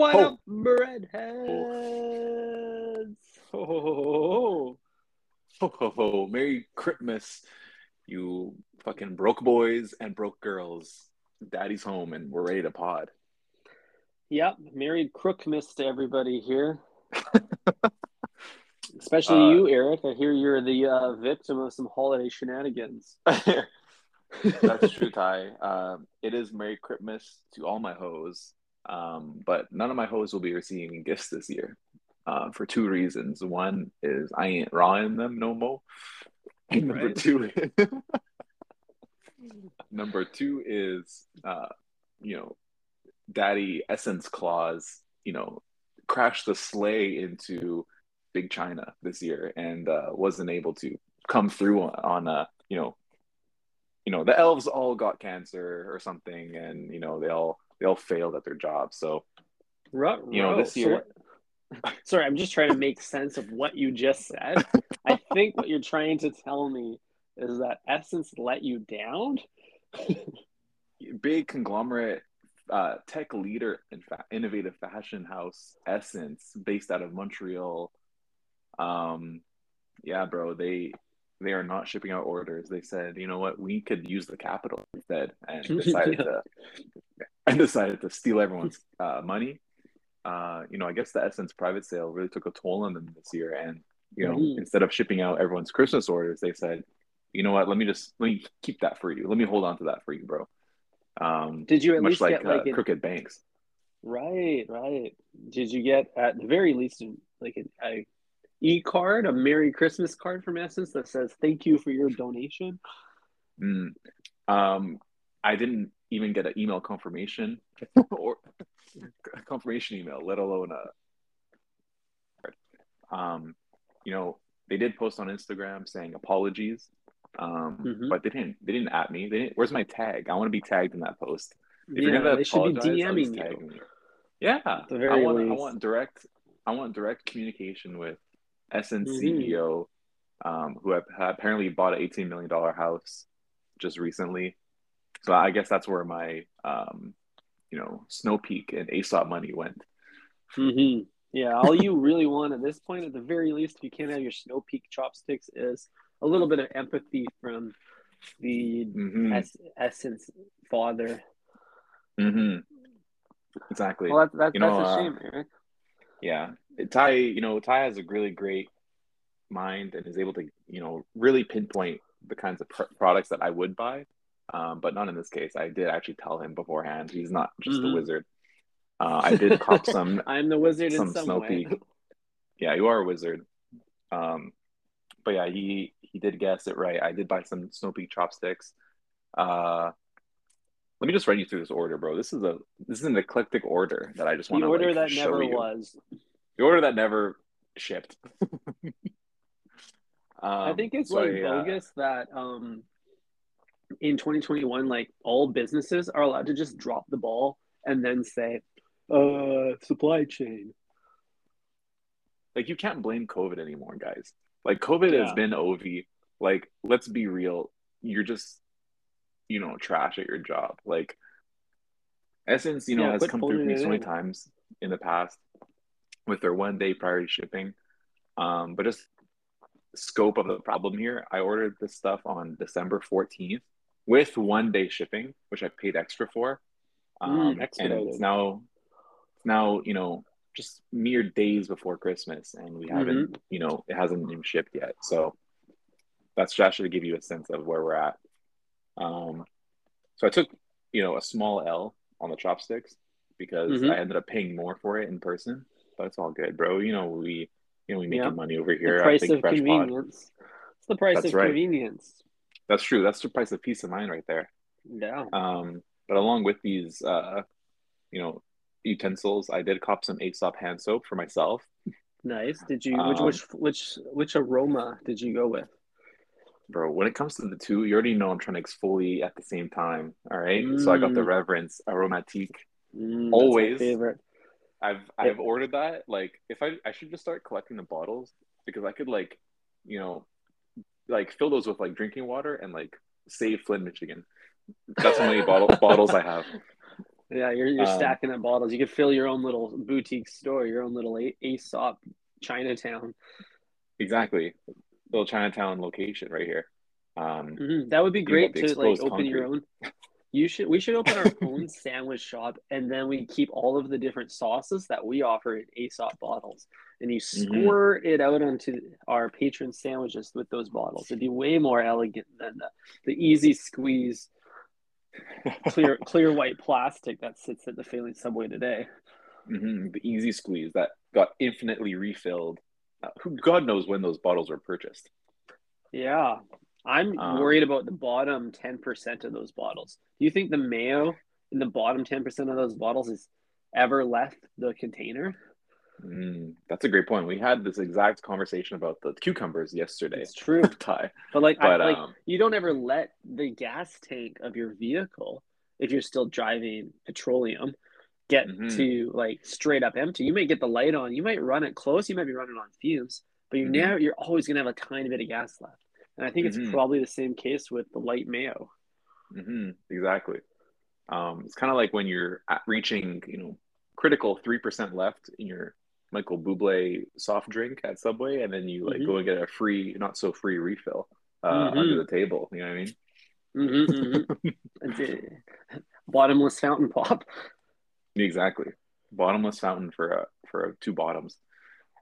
What Ho. up, breadheads? Ho, ho, ho, ho, ho, ho, ho. Merry Christmas, you fucking broke boys and broke girls. Daddy's home and we're ready to pod. Yep, Merry crookmas to everybody here. Especially Uh, you, Eric. I hear you're the uh, victim of some holiday shenanigans. That's true, Ty. Um, it is Merry Christmas to all my hoes, um, but none of my hoes will be receiving gifts this year uh, for two reasons. One is I ain't rawing them no more. And number two, number two is, uh, you know, Daddy SSENSE Claus, you know, crashed the sleigh into Big China this year and uh, wasn't able to come through on, on uh, you know, you know, the elves all got cancer or something, and you know, they all they all failed at their job. So Ru- You know, this year- what- Sorry, I'm just trying to make sense of what you just said. I think what you're trying to tell me is that SSENSE let you down. big conglomerate uh, tech leader in fa- innovative fashion house SSENSE based out of montreal um yeah bro they they are not shipping out orders they said you know what we could use the capital instead and decided Yeah. to and decided to steal everyone's uh, money uh you know i guess the SSENSE private sale really took a toll on them this year and you know Mhm. instead of shipping out everyone's christmas orders they said you know what let me just let me keep that for you let me hold on to that for you bro um Did you at much least like get like uh, an crooked banks Right, right. Did you get at the very least like an a e card, a Merry Christmas card from SSENSE that says "Thank you for your donation"? Mm. Um, I didn't even get an email confirmation or a confirmation email, let alone a. Um, you know, they did post on Instagram saying apologies, um, Mhm. but they didn't. They didn't at me. They didn't. Where's my tag? I want to be tagged in that post. If yeah, you're gonna they should be DMing you. me. Yeah, I want. I want direct. I want direct communication with Mhm. CEO, um, who apparently bought an eighteen million dollar house just recently. So I guess that's where my, um, you know, Snow Peak and Aesop money went. hmm Yeah, all you really want at this point, at the very least, if you can't have your Snow Peak chopsticks, is a little bit of empathy from the hmm es- SSENSE father. Mm-hmm. Exactly. Well, that, that, You know, that's a uh, shame, Eric. Yeah, Ty. You know, Ty has a really great mind and is able to, you know, really pinpoint the kinds of pr- products that I would buy. Um, but not in this case. I did actually tell him beforehand. He's not just a Mhm. wizard. Uh, I did cop some I'm the wizard some in some Snow way. Peak. Yeah, you are a wizard. Um, but yeah, he he did guess it right. I did buy some Snow Peak chopsticks. Uh, let me just run you through this order, bro. This is a this is an eclectic order that I just want The to order like, that never you. was. The order that never shipped. I Um, think it's so like I, uh, bogus that um in 2021 like all businesses are allowed to just drop the ball and then say uh supply chain. like you can't blame COVID anymore, guys. Like COVID has been OV. Like, let's be real. You're just, you know, trash at your job. Like SSENSE, you know, Yeah, has come through me so many in. times in the past with their one day priority shipping. Um, but just scope of the problem here, I ordered this stuff on December 14th with one day shipping, which I paid extra for. Mm, Um, and it's now, it's now, you know, just mere days before Christmas, and we haven't, you know, it hasn't been shipped yet. So that's just to give you a sense of where we're at. Um, so I took, you know, a small L on the chopsticks because Mhm. I ended up paying more for it in person, but it's all good, bro. You know, we, you know, we making Yeah. money over here. at price of Fresh Pod. convenience. It's the price That's of right. convenience. That's true. That's the price of peace of mind right there. Yeah. Um, but along with these, uh, you know, utensils, I did cop some Aesop hand soap for myself. Nice. Did you which Um, which which which aroma did you go with? Bro, when it comes to the two, you already know I'm trying to exfoliate at the same time. All right. So I got the Mm. Reverence Aromatique. Mm, Always. favorite. I've I've ordered that. Like if I I should just start collecting the bottles because I could like, you know, like fill those with like drinking water and like save Flint, Michigan. That's how many bottle, bottles I have. Yeah, you're you're Um, stacking up bottles. You could fill your own little boutique store, your own little A- Aesop Chinatown. Exactly. Little Chinatown location right here. Um, hmm That would be great to like open your own. You should. We should open our own sandwich shop, and then we keep all of the different sauces that we offer in Aesop bottles, and you Mhm. squirt it out onto our patron sandwiches with those bottles. It'd be way more elegant than the, the easy squeeze clear clear white plastic that sits at the failing subway today. mhm, the easy squeeze that got infinitely refilled. Uh, who God knows when those bottles were purchased. Yeah. I'm Um, worried about the bottom 10% of those bottles. Do you think the mayo in the bottom 10% of those bottles has ever left the container? Mm, that's a great point. We had this exact conversation about the cucumbers yesterday. It's true. Ty. But like, I, like um, you don't ever let the gas tank of your vehicle, if you're still driving petroleum, get Mhm. to like straight up empty. You might get the light on, you might run it close, you might be running on fumes, but you're Mhm. now you're always gonna have a tiny bit of gas left. And I think it's Mhm. probably the same case with the light mayo. hmm exactly. Um, it's kind of like when you're at reaching, you know, critical three percent left in your Michael Bublé soft drink at Subway, and then you like Mhm. go and get a free, not so free refill uh, Mhm. under the table. You know what I mean? Mm-hmm, It's a bottomless fountain pop. Exactly. Bottomless fountain for a for a two bottoms.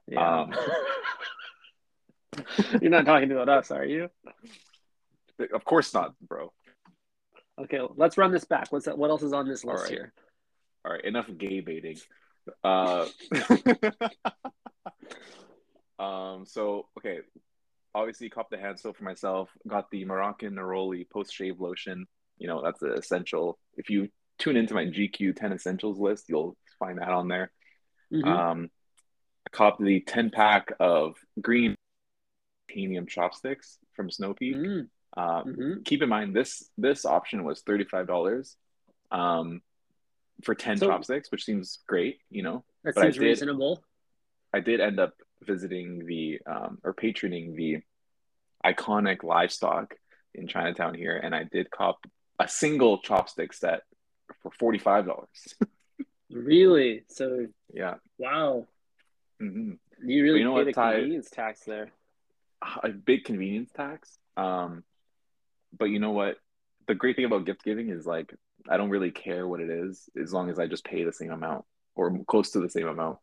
Yeah. Um, You're not talking about us, are you? Of course not, bro. Okay, let's run this back. What's that? What else is on this list right. here? All right, enough gay baiting. Uh, um, so okay, obviously cop the hand soap for myself. Got the Moroccan Neroli post shave lotion. You know that's an essential. If you tune into my GQ ten essentials list, you'll find that on there. Mhm. Um, I copped the ten pack of green titanium chopsticks from Snow Peak. Mm, Uh, mhm. keep in mind this this option was thirty five dollars. Um, for 10 So- chopsticks, which seems great, you know. That But I seems did- reasonable. I did end up visiting the um, or patroning the iconic livestock in Chinatown here, and I did cop a single chopstick set for forty five dollars. Really? So, yeah, wow. hmm You really you know paid what, a Ty? convenience tax there. A big convenience tax. Um, but you know what? The great thing about gift giving is like I don't really care what it is as long as I just pay the same amount or close to the same amount.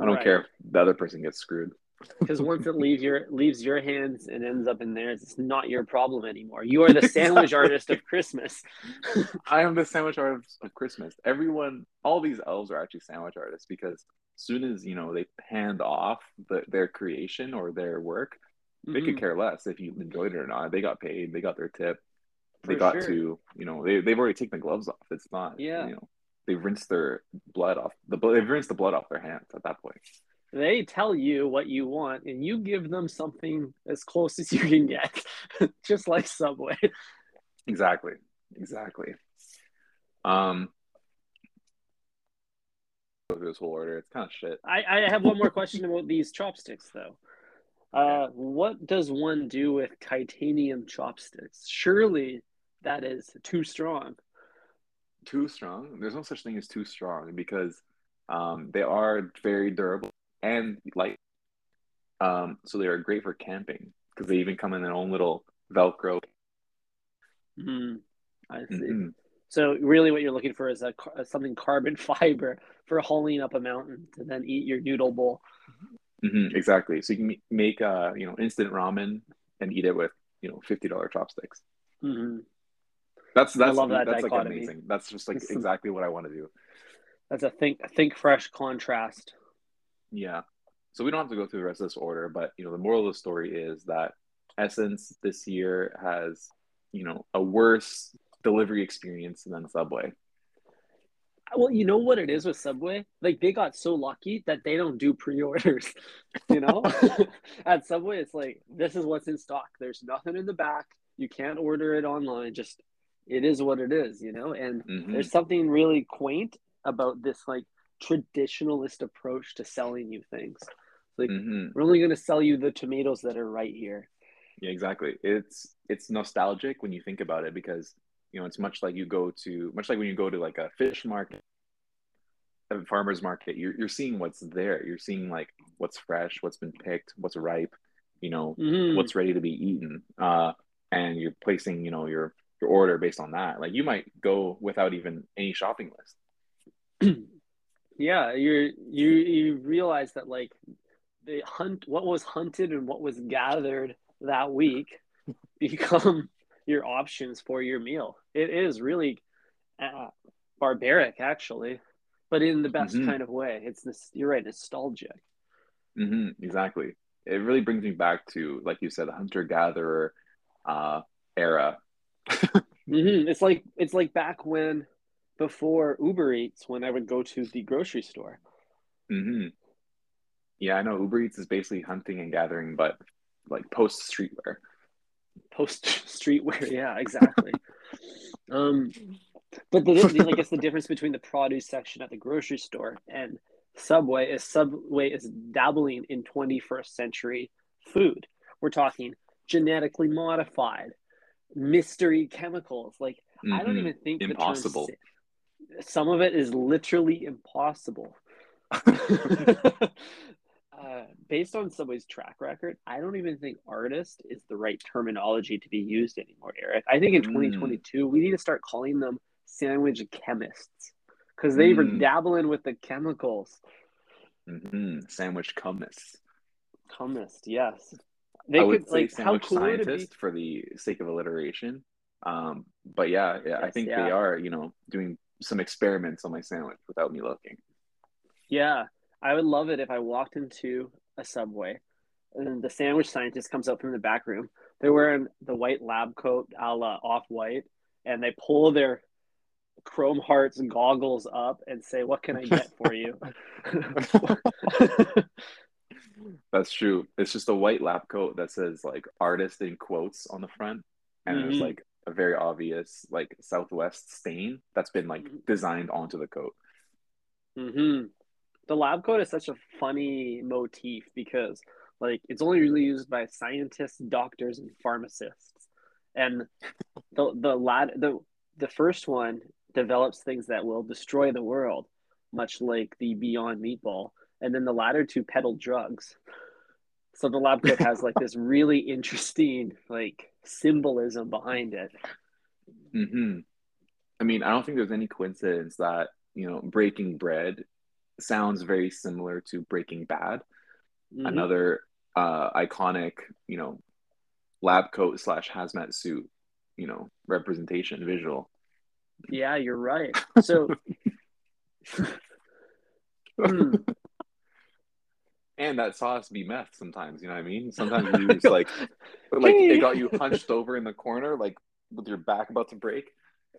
I don't care if the other person gets screwed. because once it leaves your leaves your hands and ends up in theirs, it's not your problem anymore. You are the sandwich Exactly. artist of Christmas. I am the sandwich artist of Christmas. Everyone, all these elves are actually sandwich artists because soon as you know they hand off the, their creation or their work, they could Mhm. care less if you enjoyed it or not. They got paid, they got their tip, they For got sure. to you know they they've already taken the gloves off. It's not Yeah. you know they've rinsed their blood off the they've rinsed the blood off their hands at that point. They tell you what you want, and you give them something as close as you can get, just like Subway. Exactly, exactly. Um, go through this whole order. It's kind of shit. I, I have one more question about these chopsticks, though. Uh, what does one do with titanium chopsticks? Surely that is too strong. too strong. There's no such thing as too strong because um, they are very durable and light. Um, so they are great for camping because they even come in their own little Velcro. Hmm. I see. Mhm. So really, what you're looking for is a something carbon fiber for hauling up a mountain to then eat your noodle bowl. Mhm, Exactly. So you can make uh, you know instant ramen and eat it with you know fifty dollar chopsticks. hmm That's that's love that that's like amazing. That's just like exactly what I want to do. That's a think think fresh contrast. Yeah. So we don't have to go through the rest of this order, but you know, the moral of the story is that SSENSE this year has, you know, a worse delivery experience than Subway. Well, you know what it is with Subway? Like they got so lucky that they don't do pre-orders. You know, at Subway, it's like this is what's in stock. There's nothing in the back. You can't order it online. Just it is what it is. You know, and Mhm. there's something really quaint about this like traditionalist approach to selling you things. Like Mhm. we're only going to sell you the tomatoes that are right here. Yeah, exactly. It's it's nostalgic when you think about it because you You know, it's much like you go to much like when you go to like a fish market, a farmer's market, you're you're seeing what's there. You're seeing like what's fresh, what's been picked, what's ripe, you know, Mhm. what's ready to be eaten. Uh, and you're placing, you know, your your order based on that. Like you might go without even any shopping list. yeah, you're you you realize that like the hunt what was hunted and what was gathered that week become your options for your meal. It is really uh, barbaric actually, but in the best Mhm. kind of way. It's this you're right, nostalgic. hmm exactly. It really brings me back to, like you said, the hunter gatherer uh, era. hmm It's like it's like back when before Uber Eats when I would go to the grocery store. hmm Yeah, I know Uber Eats is basically hunting and gathering, but like post streetwear. Post streetwear. Yeah exactly. Um but the, the i guess the difference between the produce section at the grocery store and subway is subway is dabbling in 21st century food. We're talking genetically modified mystery chemicals. Like i don't Mhm. even think the term Impossible. some of it is literally impossible uh, based on Subway's track record, I don't even think artist is the right terminology to be used anymore, Eric. I think in Mm. 2022, we need to start calling them sandwich chemists because they were Mm. dabbling with the chemicals. hmm Sandwich chemists. Chemist, yes. They I would could say like how sandwich cool would it be? scientist for the sake of alliteration. Um, but yeah, yeah, I think yeah. they are, you know, doing some experiments on my sandwich without me looking. Yeah, I would love it if I walked into a Subway and the sandwich scientist comes out from the back room. They're wearing the white lab coat, a la off white, and they pull their Chrome Hearts goggles up and say, "What can I get for you?" That's true. It's just a white lab coat that says like artist in quotes on the front, and there's Mhm. like a very obvious like Southwest stain that's been like Mhm. designed onto the coat. hmm The lab coat is such a funny motif because, like, it's only really used by scientists, doctors, and pharmacists. And the the lad the the first one develops things that will destroy the world, much like the Beyond Meatball, and then the latter two peddle drugs. So the lab coat has like this really interesting like symbolism behind it. hmm I mean, I don't think there's any coincidence that, you know, Breaking Bread sounds very similar to Breaking Bad, Mhm. another uh, iconic, you know, lab coat slash hazmat suit, you know, representation visual. Yeah, you're right. So. Hmm. And that sauce be meth sometimes, you know what I mean? Sometimes you just like, like it got you hunched over in the corner, like with your back about to break,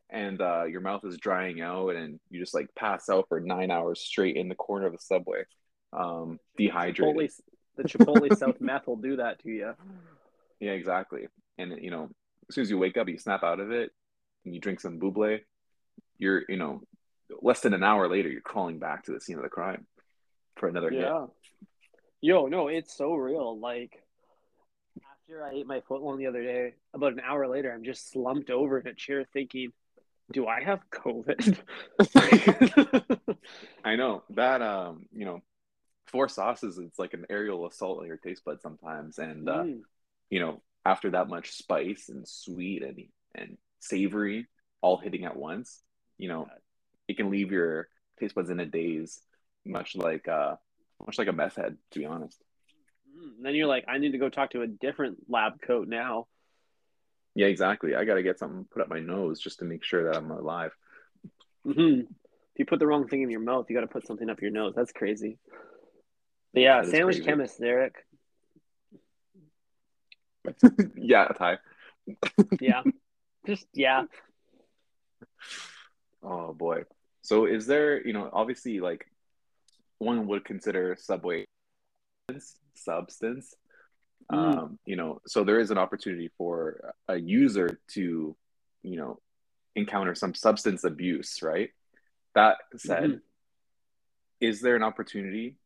and uh, your mouth is drying out, and you just like pass out for nine hours straight in the corner of the subway, um, dehydrated. Chipotle, the Chipotle South meth will do that to you. Yeah, exactly. And you know, as soon as you wake up, you snap out of it, and you drink some bubly. You're, you know, less than an hour later, you're crawling back to the scene of the crime for another hit. Yeah. Yo, no, it's so real. Like after I ate my footlong the other day, about an hour later, I'm just slumped over in a chair thinking, "Do I have COVID?" I know that. Um, you know, four sauces. It's like an aerial assault on your taste buds sometimes, and uh, Mm. you know, after that much spice and sweet and and savory all hitting at once, you know, it can leave your taste buds in a daze, much like uh, much like a meth head, to be honest. Mm. And then you're like, "I need to go talk to a different lab coat now." Yeah, exactly. I got to get something put up my nose just to make sure that I'm alive. hmm If you put the wrong thing in your mouth, you got to put something up your nose. That's crazy. But yeah, That is sandwich crazy. chemist, Eric. yeah, Ty. Yeah, just yeah. Oh boy. So is there, you know, obviously like one would consider Subway substance. Mm. Um, you know, so there is an opportunity for a user to, you know, encounter some substance abuse, right? That said, Mhm. is there an opportunity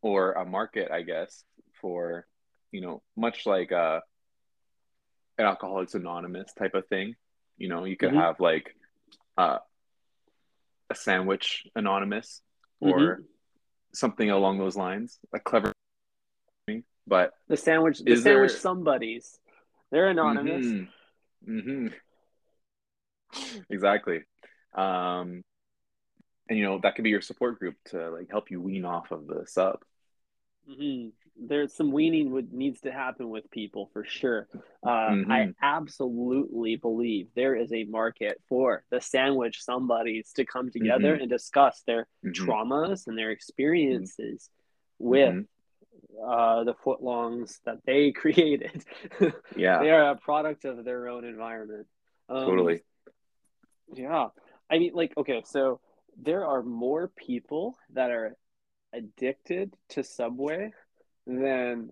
or a market, I guess, for, you know, much like a, an Alcoholics Anonymous type of thing, You know, you could Mhm. have like uh, a sandwich anonymous or Mhm. something along those lines. A clever, but The sandwich, the sandwich there- somebodies. They're anonymous. Mhm. Mhm. exactly. Um, and you know that could be your support group to like help you wean off of the sub. hmm There's some weaning would needs to happen with people for sure. Uh, I Mhm. absolutely believe there is a market for the sandwich somebodies to come together Mhm. and discuss their Mhm. traumas and their experiences with Mhm. Uh, the footlongs that they created. Yeah, they are a product of their own environment. Um, totally. Yeah. I mean, like, okay, so there are more people that are addicted to Subway than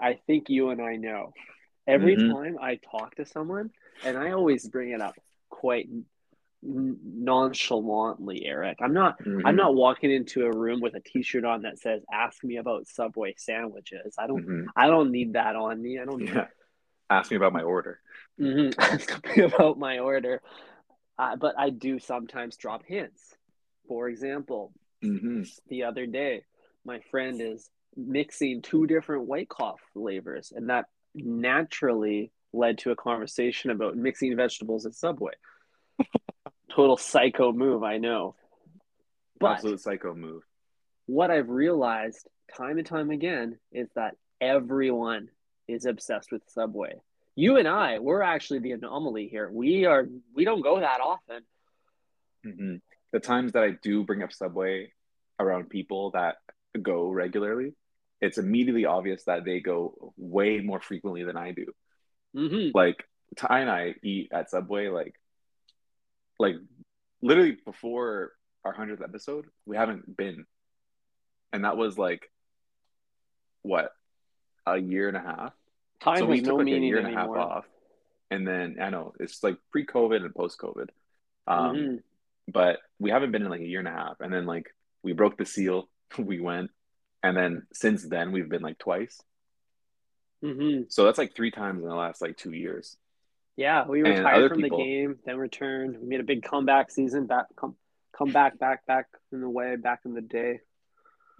I think you and I know. Every Mhm. time I talk to someone, and I always bring it up quite nonchalantly, Eric. I'm not I'm Mhm. not walking into a room with a t-shirt on that says ask me about Subway sandwiches. I don't Mhm. I don't need that on me. I don't Yeah. Ask me about my order. Mhm. Ask me about my order. Uh, but I do sometimes drop hints. For example, hmm the other day, my friend is mixing two different White Claw flavors, and that naturally led to a conversation about mixing vegetables at Subway. Total psycho move, I know. But Absolute psycho move. what I've realized time and time again is that everyone is obsessed with Subway. You and I, we're actually the anomaly here. We are we don't go that often. hmm The times that I do bring up Subway around people that go regularly, it's immediately obvious that they go way more frequently than I do. hmm Like Ty and I eat at Subway like like literally before our hundredth episode, we haven't been. And that was like what a year and a half. Time so we no took like a year and a half off. And then I know it's like pre-COVID and post-COVID. Um, Mhm. but we haven't been in like a year and a half. And then like we broke the seal, we went, and then since then we've been like twice. Mhm. So that's like three times in the last like two years. Yeah, we retired from people- the game, then returned. We made a big comeback season. Back, come, come back, back, back in the way, back in the day.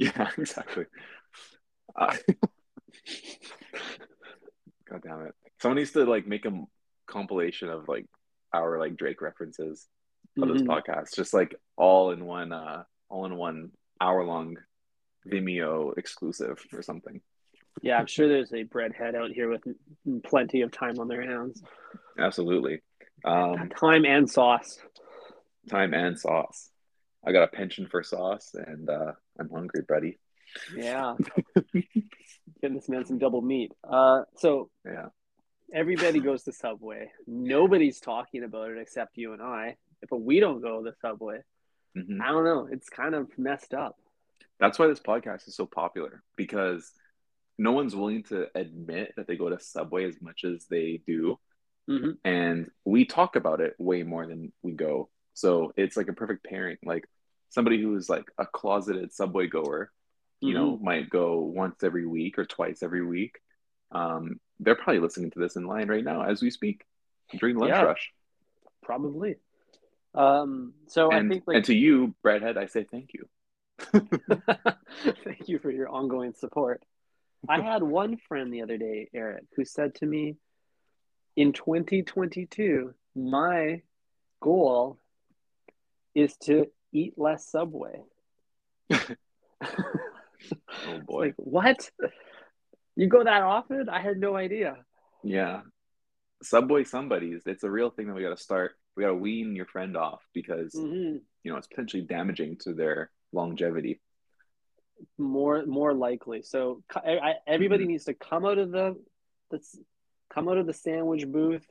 Yeah, exactly. Uh, God damn it! Someone needs to like make a compilation of like our like Drake references of this Mhm. podcast, just like all in one, uh, all in one hour long Vimeo exclusive or something. Yeah, I'm sure there's a breadhead out here with plenty of time on their hands, Absolutely. Um, time and sauce. time and sauce. I got a penchant for sauce, and uh, I'm hungry, buddy. Yeah, getting this man some double meat. Uh, so Yeah. everybody goes to Subway. Nobody's talking about it except you and I. But we don't go to the Subway. Mhm. I don't know. It's kind of messed up. That's why this podcast is so popular because no one's willing to admit that they go to Subway as much as they do. hmm And we talk about it way more than we go. So it's like a perfect pairing. Like somebody who's like a closeted Subway goer, you know, might go once every week or twice every week. Um, they're probably listening to this in line right now as we speak during lunch Yeah. rush. Probably. Um, so And, I think like and to you, Breadhead, I say thank you. thank you for your ongoing support. I had one friend the other day, Eric, who said to me, in 2022, my goal is to eat less Subway. Oh boy. Like, what? You go that often? I had no idea. Yeah. Subway somebody's. It's a real thing that we got to start. We got to wean your friend off because, hmm you know, it's potentially damaging to their longevity. More, more likely. So I, everybody Mm-hmm. needs to come out of the, the, come out of the sandwich booth,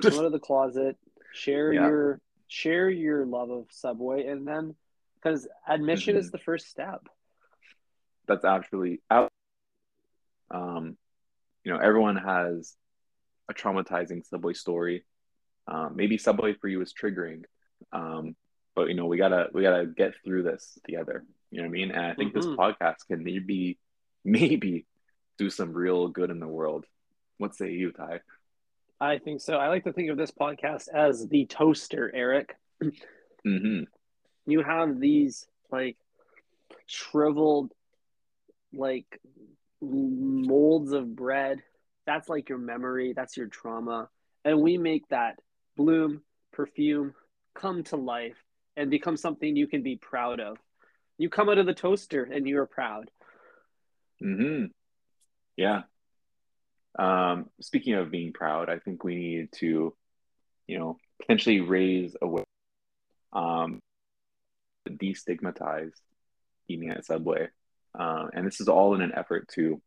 come out of the closet, share Yeah. your, share your love of Subway, and then because admission is Mhm. the first step. That's actually out. Um, you know, everyone has a traumatizing Subway story. Um, maybe Subway for you is triggering. Um, but you know, we gotta we gotta get through this together. You know what I mean? And I think this Mhm. podcast can maybe maybe do some real good in the world. What say you, Ty? I think so. I like to think of this podcast as the toaster, Eric. hmm You have these like shriveled like molds of bread. That's like your memory, that's your trauma. And we make that bloom, perfume, come to life and become something you can be proud of. You come out of the toaster and you're proud. hmm Yeah. Um, speaking of being proud, I think we need to, you know, potentially raise awareness, um, destigmatize eating at Subway. Uh, and this is all in an effort to,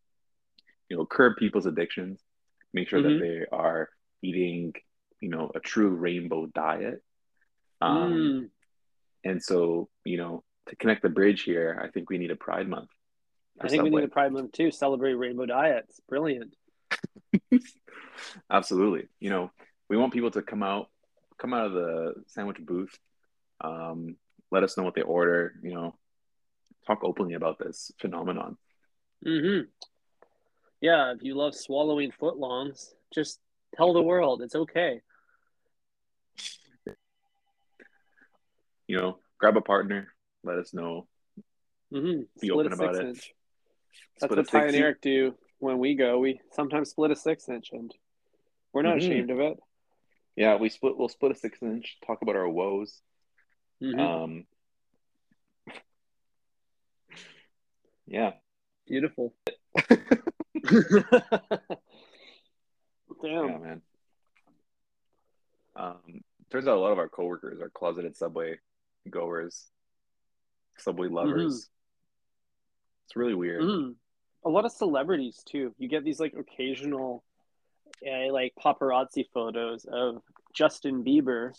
you know, curb people's addictions, make sure Mhm. that they are eating, you know, a true rainbow diet. Um, Mm, and so, you know, to connect the bridge here, I think we need a Pride Month I think we need a Pride Month too. Celebrate rainbow diets. Brilliant. Absolutely. You know, we want people to come out, come out of the sandwich booth, um, let us know what they order, you know, talk openly about this phenomenon. hmm Yeah, if you love swallowing footlongs, just tell the world it's okay. You know, grab a partner, let us know, hmm be Split open about it. inch. That's Split what Ty and Eric do when we go. We sometimes split a six inch, and we're not Mhm. ashamed of it. Yeah, we split we'll split a six inch, talk about our woes. Mhm. Um yeah. Beautiful. Damn. Yeah, man. Um, turns out a lot of our coworkers are closeted Subway goers, Subway lovers. It's really weird. Mhm. A lot of celebrities too. You get these like occasional, uh, like paparazzi photos of Justin Bieber,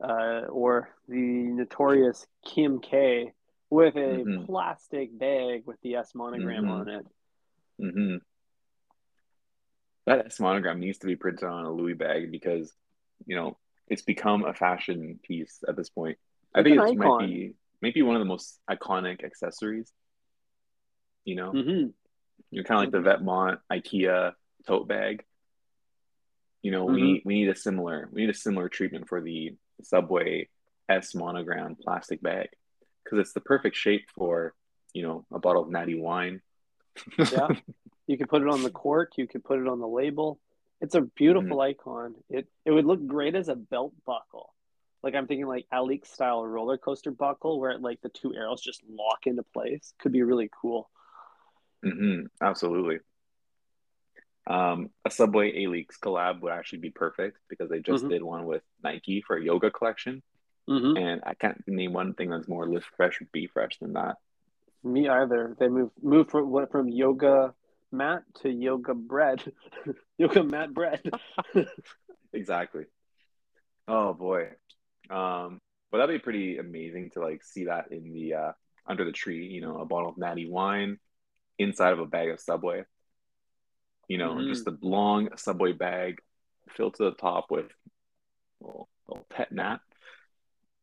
uh, or the notorious Kim K, with a Mhm. plastic bag with the S monogram Mhm. on it. hmm That S monogram needs to be printed on a Louis bag because, you know, it's become a fashion piece at this point. I think it might be maybe one of the most iconic accessories. You know, hmm you're kind of like the Vetements IKEA tote bag. You know, we Mhm. need we need a similar we need a similar treatment for the Subway S monogram plastic bag because it's the perfect shape for you know a bottle of natty wine. Yeah. You could put it on the cork. You could put it on the label. It's a beautiful Mm-hmm. icon. It it would look great as a belt buckle. Like I'm thinking like Alyx style roller coaster buckle where like the two arrows just lock into place. Could be really cool. hmm absolutely. Um, a Subway Alyx collab would actually be perfect because they just Mhm. did one with Nike for a yoga collection, hmm and I can't name one thing that's more lift fresh or be fresh than that. Me either. They move move from what from yoga mat to yoga bread. yoga mat bread. Exactly. Oh boy. Um, but that'd be pretty amazing to like see that in the uh under the tree, you know, a bottle of natty wine inside of a bag of Subway. You know, Mhm. just a long Subway bag filled to the top with a little, little pet nat.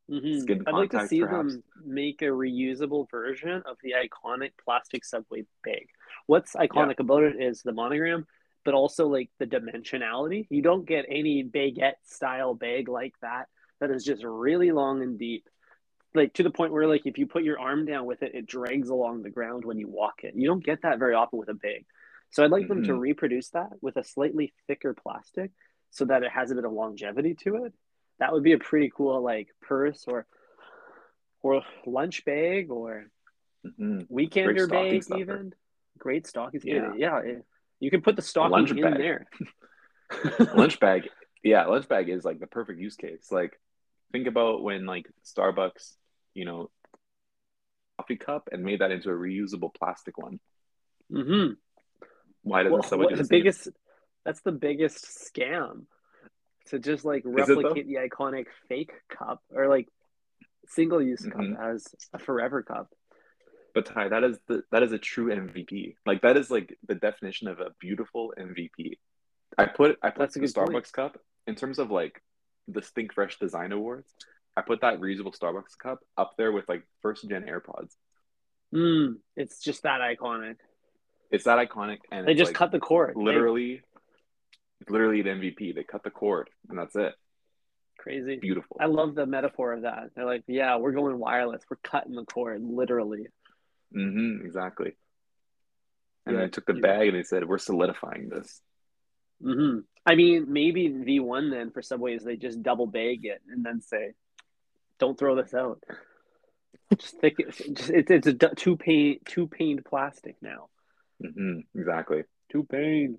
Mhm. Skin I'd like to see perhaps. them make a reusable version of the iconic plastic subway bag. What's iconic about it is the monogram, but also like the dimensionality. You don't get any baguette style bag like that that is just really long and deep. Like to the point where like if you put your arm down with it, it drags along the ground when you walk it. You don't get that very often with a bag. So I'd like them to Mhm. reproduce that with a slightly thicker plastic so that it has a bit of longevity to it. That would be a pretty cool like purse or or lunch bag or Mhm. weekender bag stuffer. even. Great stocking. Yeah. Yeah, yeah. You can put the stocking lunch in bag. there. lunch bag yeah lunch bag is like the perfect use case like think about when like starbucks you know coffee cup and made that into a reusable plastic one hmm why doesn't Well, what- do the same? biggest that's the biggest scam to just like Is it, though? replicate the iconic fake cup or like single use Mhm. cup as a forever cup. but ty that is the that is a true mvp like that is like the definition of a beautiful mvp i put i put That's a the good point. starbucks cup in terms of like the think fresh design awards i put that reusable starbucks cup up there with like first gen airpods Mm, it's just that iconic. it's that iconic and They just like, cut the cord. Literally It's literally an MVP. They cut the cord, and that's it. Crazy. Beautiful. I love the metaphor of that. They're like, yeah, we're going wireless. We're cutting the cord, literally. Mm-hmm, exactly. And Yeah, they took the yeah. bag and they said, "We're solidifying this." hmm I mean, maybe V one then for Subway is they just double bag it and then say, "Don't throw this out." Just thick. Just, it's it's a two pane two paned plastic now. hmm exactly. Two pane.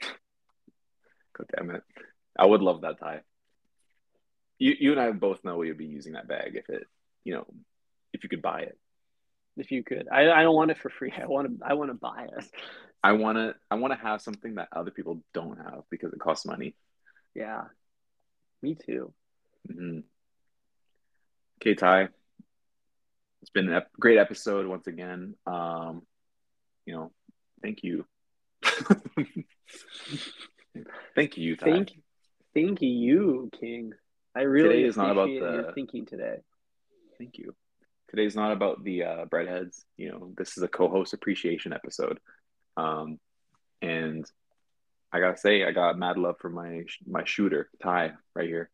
God damn it! I would love that tie. You you and I both know we would be using that bag if it, you know, if you could buy it. If you could, I I don't want it for free. I want to I want to buy it. I want to I want to have something that other people don't have because it costs money. Yeah, me too. Mm-hmm. Okay, Ty. It's been a great episode once again. Um, you know, thank you. thank you, Ty. Thank thank you, King. I really Today is not about the- thinking today. Thank you. Today's not about the uh, breadheads. You know, this is a co-host appreciation episode. Um, and I gotta say, I got mad love for my my shooter, Ty, right here.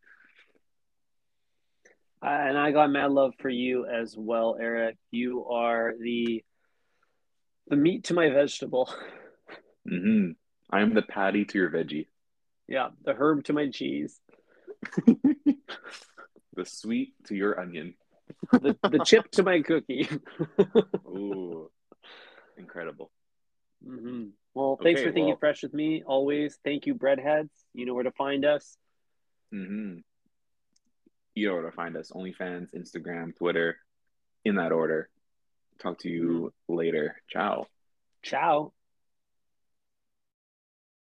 Uh, and I got mad love for you as well, Eric. You are the the meat to my vegetable. hmm I am the patty to your veggie, yeah, the herb to my cheese. the sweet to your onion. The the chip to my cookie. Ooh, incredible. Hmm Well, thanks Okay, for thinking well- fresh with me. Always. Thank you, breadheads. You know where to find us. Mm-hmm. You know where to find us: OnlyFans, Instagram, Twitter, in that order. Talk to you later. Ciao. Ciao.